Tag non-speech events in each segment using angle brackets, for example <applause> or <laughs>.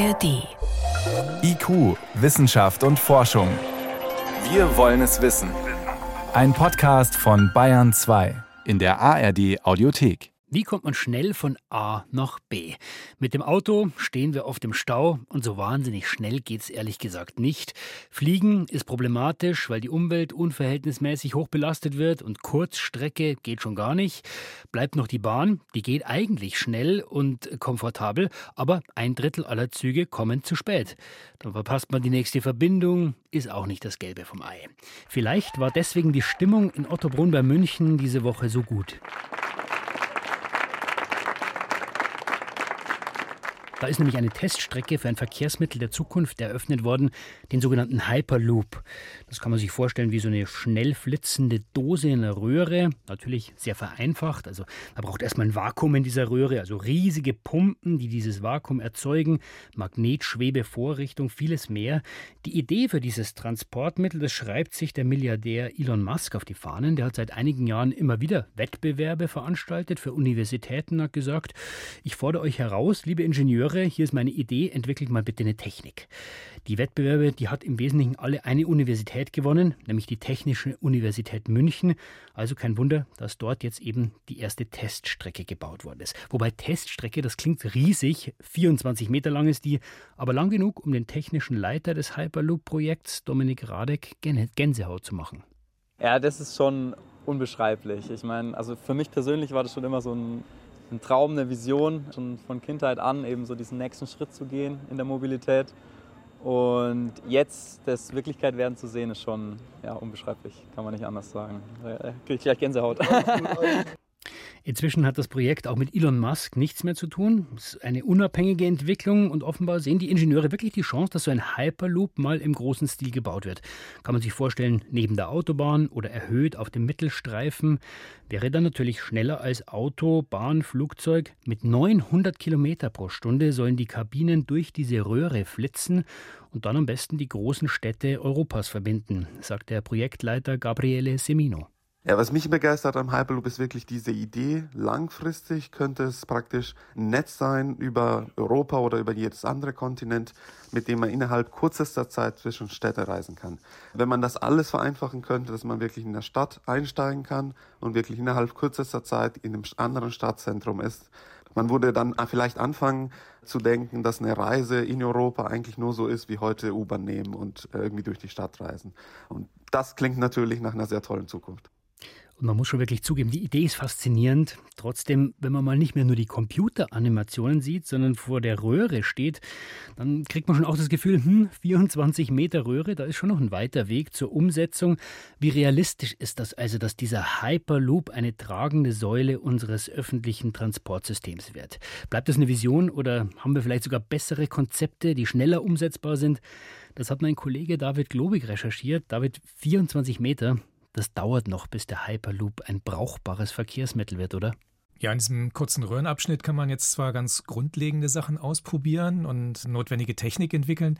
ARD. IQ, Wissenschaft und Forschung. Wir wollen es wissen. Ein Podcast von Bayern 2 in der ARD Audiothek. Wie kommt man schnell von A nach B? Mit dem Auto stehen wir oft im Stau und so wahnsinnig schnell geht's ehrlich gesagt nicht. Fliegen ist problematisch, weil die Umwelt unverhältnismäßig hoch belastet wird und Kurzstrecke geht schon gar nicht. Bleibt noch die Bahn, die geht eigentlich schnell und komfortabel, aber ein Drittel aller Züge kommen zu spät. Dann verpasst man die nächste Verbindung, ist auch nicht das Gelbe vom Ei. Vielleicht war deswegen die Stimmung in Ottobrunn bei München diese Woche so gut. Da ist nämlich eine Teststrecke für ein Verkehrsmittel der Zukunft eröffnet worden, den sogenannten Hyperloop. Das kann man sich vorstellen wie so eine schnell flitzende Dose in einer Röhre. Natürlich sehr vereinfacht. Also man braucht erstmal ein Vakuum in dieser Röhre, also riesige Pumpen, die dieses Vakuum erzeugen, Magnetschwebevorrichtung, vieles mehr. Die Idee für dieses Transportmittel, das schreibt sich der Milliardär Elon Musk auf die Fahnen. Der hat seit einigen Jahren immer wieder Wettbewerbe veranstaltet für Universitäten, hat gesagt, ich fordere euch heraus, liebe Ingenieure, höre, hier ist meine Idee, entwickelt mal bitte eine Technik. Die Wettbewerbe, die hat im Wesentlichen alle eine Universität gewonnen, nämlich die Technische Universität München. Also kein Wunder, dass dort jetzt eben die erste Teststrecke gebaut worden ist. Wobei Teststrecke, das klingt riesig, 24 Meter lang ist die, aber lang genug, um den technischen Leiter des Hyperloop-Projekts, Dominik Radek, Gänsehaut zu machen. Ja, das ist schon unbeschreiblich. Ich meine, also für mich persönlich war das schon immer so ein ein Traum, eine Vision, schon von Kindheit an eben so diesen nächsten Schritt zu gehen in der Mobilität. Und jetzt das Wirklichkeit werden zu sehen, ist schon ja, unbeschreiblich, kann man nicht anders sagen. Da kriege ich gleich Gänsehaut. <laughs> Inzwischen hat das Projekt auch mit Elon Musk nichts mehr zu tun. Es ist eine unabhängige Entwicklung und offenbar sehen die Ingenieure wirklich die Chance, dass so ein Hyperloop mal im großen Stil gebaut wird. Kann man sich vorstellen, neben der Autobahn oder erhöht auf dem Mittelstreifen. Wäre dann natürlich schneller als Auto, Bahn, Flugzeug. Mit 900 Kilometer pro Stunde sollen die Kabinen durch diese Röhre flitzen und dann am besten die großen Städte Europas verbinden, sagt der Projektleiter Gabriele Semino. Ja, was mich begeistert am Hyperloop ist wirklich diese Idee. Langfristig könnte es praktisch ein Netz sein über Europa oder über jedes andere Kontinent, mit dem man innerhalb kürzester Zeit zwischen Städte reisen kann. Wenn man das alles vereinfachen könnte, dass man wirklich in der Stadt einsteigen kann und wirklich innerhalb kürzester Zeit in einem anderen Stadtzentrum ist, man würde dann vielleicht anfangen zu denken, dass eine Reise in Europa eigentlich nur so ist wie heute U-Bahn nehmen und irgendwie durch die Stadt reisen. Und das klingt natürlich nach einer sehr tollen Zukunft. Und man muss schon wirklich zugeben, die Idee ist faszinierend. Trotzdem, wenn man mal nicht mehr nur die Computeranimationen sieht, sondern vor der Röhre steht, dann kriegt man schon auch das Gefühl, hm, 24 Meter Röhre, da ist schon noch ein weiter Weg zur Umsetzung. Wie realistisch ist das also, dass dieser Hyperloop eine tragende Säule unseres öffentlichen Transportsystems wird? Bleibt das eine Vision oder haben wir vielleicht sogar bessere Konzepte, die schneller umsetzbar sind? Das hat mein Kollege David Globig recherchiert. David, 24 Meter, das dauert noch, bis der Hyperloop ein brauchbares Verkehrsmittel wird, oder? Ja, in diesem kurzen Röhrenabschnitt kann man jetzt zwar ganz grundlegende Sachen ausprobieren und notwendige Technik entwickeln.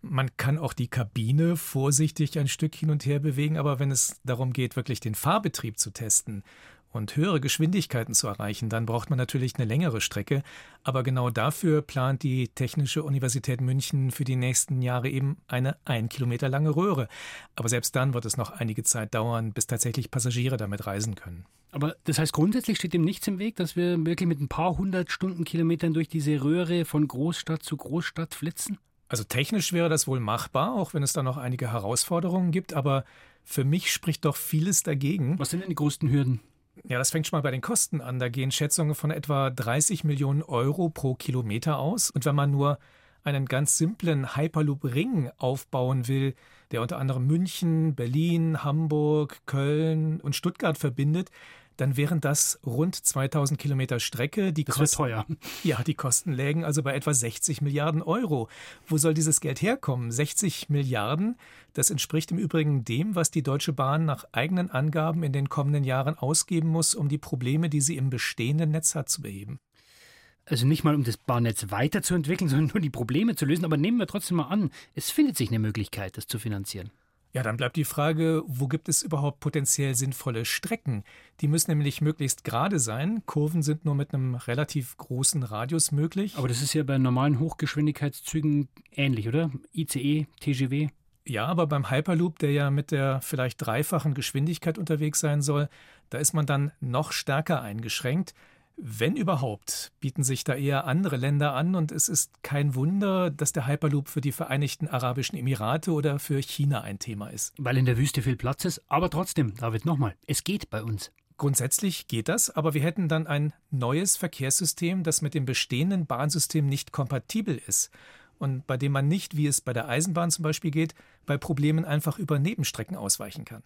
Man kann auch die Kabine vorsichtig ein Stück hin und her bewegen, aber wenn es darum geht, wirklich den Fahrbetrieb zu testen und höhere Geschwindigkeiten zu erreichen, dann braucht man natürlich eine längere Strecke. Aber genau dafür plant die Technische Universität München für die nächsten Jahre eben eine ein Kilometer lange Röhre. Aber selbst dann wird es noch einige Zeit dauern, bis tatsächlich Passagiere damit reisen können. Aber das heißt, grundsätzlich steht dem nichts im Weg, dass wir wirklich mit ein paar hundert Stundenkilometern durch diese Röhre von Großstadt zu Großstadt flitzen? Also technisch wäre das wohl machbar, auch wenn es da noch einige Herausforderungen gibt, aber für mich spricht doch vieles dagegen. Was sind denn die größten Hürden? Ja, das fängt schon mal bei den Kosten an. Da gehen Schätzungen von etwa 30 Millionen Euro pro Kilometer aus. Und wenn man nur einen ganz simplen Hyperloop-Ring aufbauen will, der unter anderem München, Berlin, Hamburg, Köln und Stuttgart verbindet, dann wären das rund 2000 Kilometer Strecke. Die das Kosten, teuer. <laughs> Ja, die Kosten lägen also bei etwa 60 Milliarden Euro. Wo soll dieses Geld herkommen? 60 Milliarden? Das entspricht im Übrigen dem, was die Deutsche Bahn nach eigenen Angaben in den kommenden Jahren ausgeben muss, um die Probleme, die sie im bestehenden Netz hat, zu beheben. Also nicht mal um das Bahnnetz weiterzuentwickeln, <laughs> sondern nur die Probleme zu lösen. Aber nehmen wir trotzdem mal an, es findet sich eine Möglichkeit, das zu finanzieren. Ja, dann bleibt die Frage, wo gibt es überhaupt potenziell sinnvolle Strecken? Die müssen nämlich möglichst gerade sein. Kurven sind nur mit einem relativ großen Radius möglich. Aber das ist ja bei normalen Hochgeschwindigkeitszügen ähnlich, oder? ICE, TGW? Ja, aber beim Hyperloop, der ja mit der vielleicht dreifachen Geschwindigkeit unterwegs sein soll, da ist man dann noch stärker eingeschränkt. Wenn überhaupt, bieten sich da eher andere Länder an und es ist kein Wunder, dass der Hyperloop für die Vereinigten Arabischen Emirate oder für China ein Thema ist. Weil in der Wüste viel Platz ist, aber trotzdem, David, nochmal, es geht bei uns. Grundsätzlich geht das, aber wir hätten dann ein neues Verkehrssystem, das mit dem bestehenden Bahnsystem nicht kompatibel ist und bei dem man nicht, wie es bei der Eisenbahn zum Beispiel geht, bei Problemen einfach über Nebenstrecken ausweichen kann.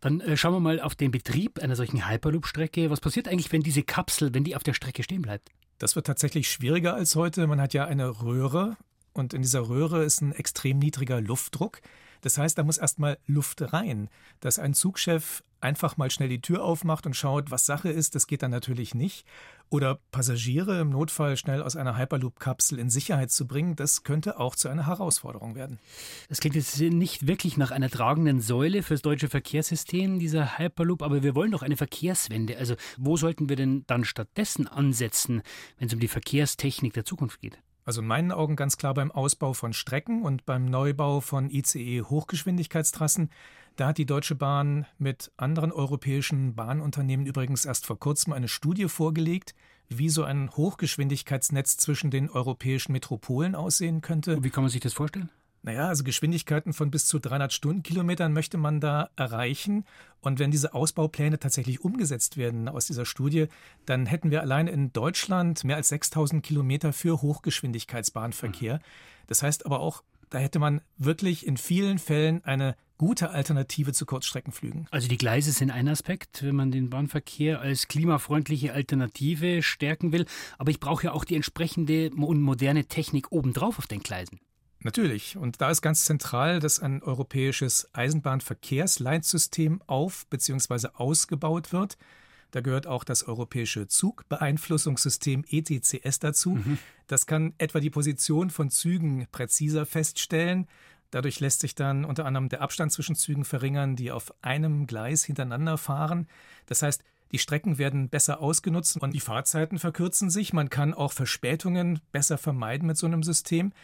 Dann äh, schauen wir mal auf den Betrieb einer solchen Hyperloop-Strecke. Was passiert eigentlich, wenn diese Kapsel, wenn die auf der Strecke stehen bleibt? Das wird tatsächlich schwieriger als heute. Man hat ja eine Röhre und in dieser Röhre ist ein extrem niedriger Luftdruck. Das heißt, da muss erstmal Luft rein. Dass ein Zugchef einfach mal schnell die Tür aufmacht und schaut, was Sache ist, das geht dann natürlich nicht. Oder Passagiere im Notfall schnell aus einer Hyperloop-Kapsel in Sicherheit zu bringen, das könnte auch zu einer Herausforderung werden. Das klingt jetzt nicht wirklich nach einer tragenden Säule fürs deutsche Verkehrssystem, dieser Hyperloop, aber wir wollen doch eine Verkehrswende. Also wo sollten wir denn dann stattdessen ansetzen, wenn es um die Verkehrstechnik der Zukunft geht? Also in meinen Augen ganz klar beim Ausbau von Strecken und beim Neubau von ICE Hochgeschwindigkeitstrassen. Da hat die Deutsche Bahn mit anderen europäischen Bahnunternehmen übrigens erst vor kurzem eine Studie vorgelegt, wie so ein Hochgeschwindigkeitsnetz zwischen den europäischen Metropolen aussehen könnte. Wie kann man sich das vorstellen? Naja, also Geschwindigkeiten von bis zu 300 Stundenkilometern möchte man da erreichen. Und wenn diese Ausbaupläne tatsächlich umgesetzt werden aus dieser Studie, dann hätten wir allein in Deutschland mehr als 6000 Kilometer für Hochgeschwindigkeitsbahnverkehr. Das heißt aber auch, da hätte man wirklich in vielen Fällen eine gute Alternative zu Kurzstreckenflügen. Also die Gleise sind ein Aspekt, wenn man den Bahnverkehr als klimafreundliche Alternative stärken will. Aber ich brauche ja auch die entsprechende und moderne Technik obendrauf auf den Gleisen. Natürlich. Und da ist ganz zentral, dass ein europäisches Eisenbahnverkehrsleitsystem auf bzw. ausgebaut wird. Da gehört auch das europäische Zugbeeinflussungssystem ETCS dazu. Mhm. Das kann etwa die Position von Zügen präziser feststellen. Dadurch lässt sich dann unter anderem der Abstand zwischen Zügen verringern, die auf einem Gleis hintereinander fahren. Das heißt, die Strecken werden besser ausgenutzt und die Fahrzeiten verkürzen sich. Man kann auch Verspätungen besser vermeiden mit so einem System.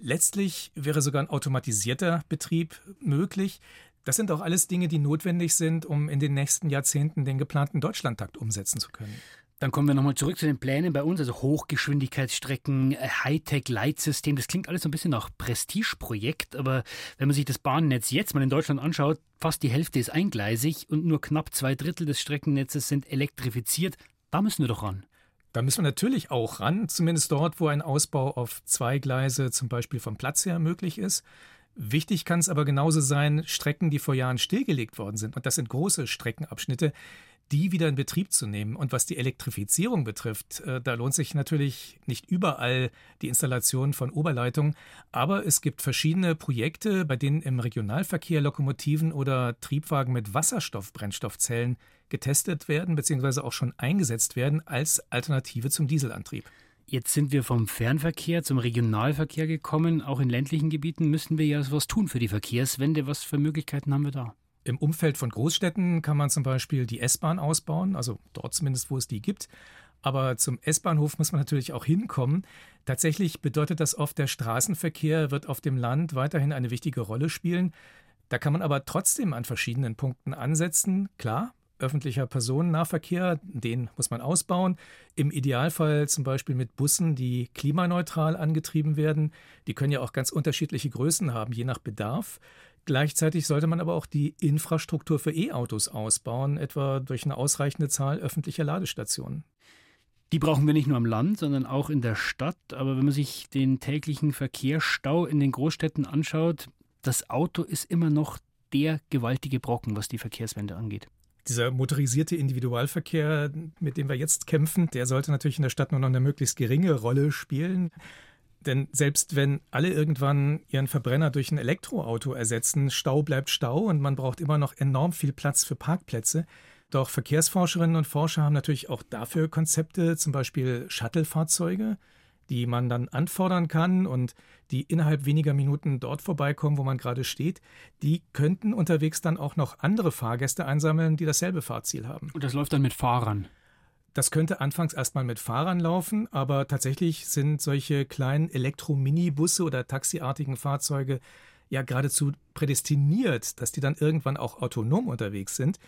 Letztlich wäre sogar ein automatisierter Betrieb möglich. Das sind auch alles Dinge, die notwendig sind, um in den nächsten Jahrzehnten den geplanten Deutschlandtakt umsetzen zu können. Dann kommen wir nochmal zurück zu den Plänen bei uns, also Hochgeschwindigkeitsstrecken, Hightech-Leitsystem. Das klingt alles so ein bisschen nach Prestigeprojekt, aber wenn man sich das Bahnnetz jetzt mal in Deutschland anschaut, fast die Hälfte ist eingleisig und nur knapp zwei Drittel des Streckennetzes sind elektrifiziert. Da müssen wir doch ran. Da müssen wir natürlich auch ran, zumindest dort, wo ein Ausbau auf zwei Gleise zum Beispiel vom Platz her möglich ist. Wichtig kann es aber genauso sein, Strecken, die vor Jahren stillgelegt worden sind, und das sind große Streckenabschnitte, die wieder in Betrieb zu nehmen. Und was die Elektrifizierung betrifft, äh, da lohnt sich natürlich nicht überall die Installation von Oberleitungen, aber es gibt verschiedene Projekte, bei denen im Regionalverkehr Lokomotiven oder Triebwagen mit Wasserstoffbrennstoffzellen getestet werden bzw. auch schon eingesetzt werden als Alternative zum Dieselantrieb. Jetzt sind wir vom Fernverkehr zum Regionalverkehr gekommen. Auch in ländlichen Gebieten müssen wir ja was tun für die Verkehrswende. Was für Möglichkeiten haben wir da? Im Umfeld von Großstädten kann man zum Beispiel die S-Bahn ausbauen, also dort zumindest, wo es die gibt. Aber zum S-Bahnhof muss man natürlich auch hinkommen. Tatsächlich bedeutet das oft, der Straßenverkehr wird auf dem Land weiterhin eine wichtige Rolle spielen. Da kann man aber trotzdem an verschiedenen Punkten ansetzen. Klar, öffentlicher Personennahverkehr, den muss man ausbauen. Im Idealfall zum Beispiel mit Bussen, die klimaneutral angetrieben werden. Die können ja auch ganz unterschiedliche Größen haben, je nach Bedarf. Gleichzeitig sollte man aber auch die Infrastruktur für E-Autos ausbauen, etwa durch eine ausreichende Zahl öffentlicher Ladestationen. Die brauchen wir nicht nur am Land, sondern auch in der Stadt. Aber wenn man sich den täglichen Verkehrsstau in den Großstädten anschaut, das Auto ist immer noch der gewaltige Brocken, was die Verkehrswende angeht. Dieser motorisierte Individualverkehr, mit dem wir jetzt kämpfen, der sollte natürlich in der Stadt nur noch eine möglichst geringe Rolle spielen. Denn selbst wenn alle irgendwann ihren Verbrenner durch ein Elektroauto ersetzen, Stau bleibt Stau und man braucht immer noch enorm viel Platz für Parkplätze. Doch Verkehrsforscherinnen und Forscher haben natürlich auch dafür Konzepte, zum Beispiel Shuttle-Fahrzeuge. Die man dann anfordern kann und die innerhalb weniger Minuten dort vorbeikommen, wo man gerade steht, die könnten unterwegs dann auch noch andere Fahrgäste einsammeln, die dasselbe Fahrziel haben. Und das läuft dann mit Fahrern? Das könnte anfangs erstmal mit Fahrern laufen, aber tatsächlich sind solche kleinen Elektro-Minibusse oder taxiartigen Fahrzeuge ja geradezu prädestiniert, dass die dann irgendwann auch autonom unterwegs sind.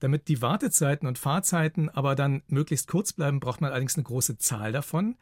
Damit die Wartezeiten und Fahrzeiten aber dann möglichst kurz bleiben, braucht man allerdings eine große Zahl davon.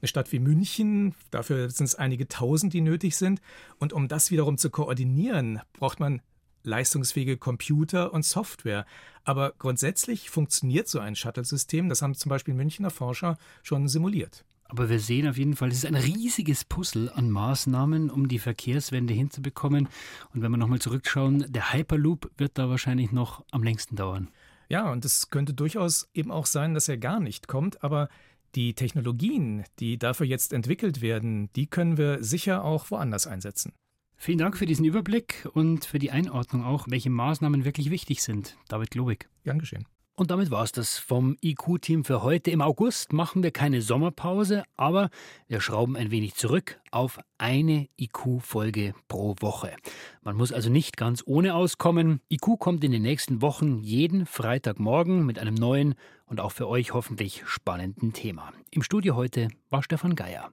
Eine Stadt wie München, dafür sind es einige tausend, die nötig sind. Und um das wiederum zu koordinieren, braucht man leistungsfähige Computer und Software. Aber grundsätzlich funktioniert so ein Shuttle-System, das haben zum Beispiel Münchner Forscher schon simuliert. Aber wir sehen auf jeden Fall, es ist ein riesiges Puzzle an Maßnahmen, um die Verkehrswende hinzubekommen. Und wenn wir nochmal zurückschauen, der Hyperloop wird da wahrscheinlich noch am längsten dauern. Ja, und es könnte durchaus eben auch sein, dass er gar nicht kommt, aber die Technologien, die dafür jetzt entwickelt werden, die können wir sicher auch woanders einsetzen. Vielen Dank für diesen Überblick und für die Einordnung auch, welche Maßnahmen wirklich wichtig sind. David Globig. Gern geschehen. Und damit war es das vom IQ-Team für heute. Im August machen wir keine Sommerpause, aber wir schrauben ein wenig zurück auf eine IQ-Folge pro Woche. Man muss also nicht ganz ohne auskommen. IQ kommt in den nächsten Wochen jeden Freitagmorgen mit einem neuen und auch für euch hoffentlich spannenden Thema. Im Studio heute war Stefan Geier.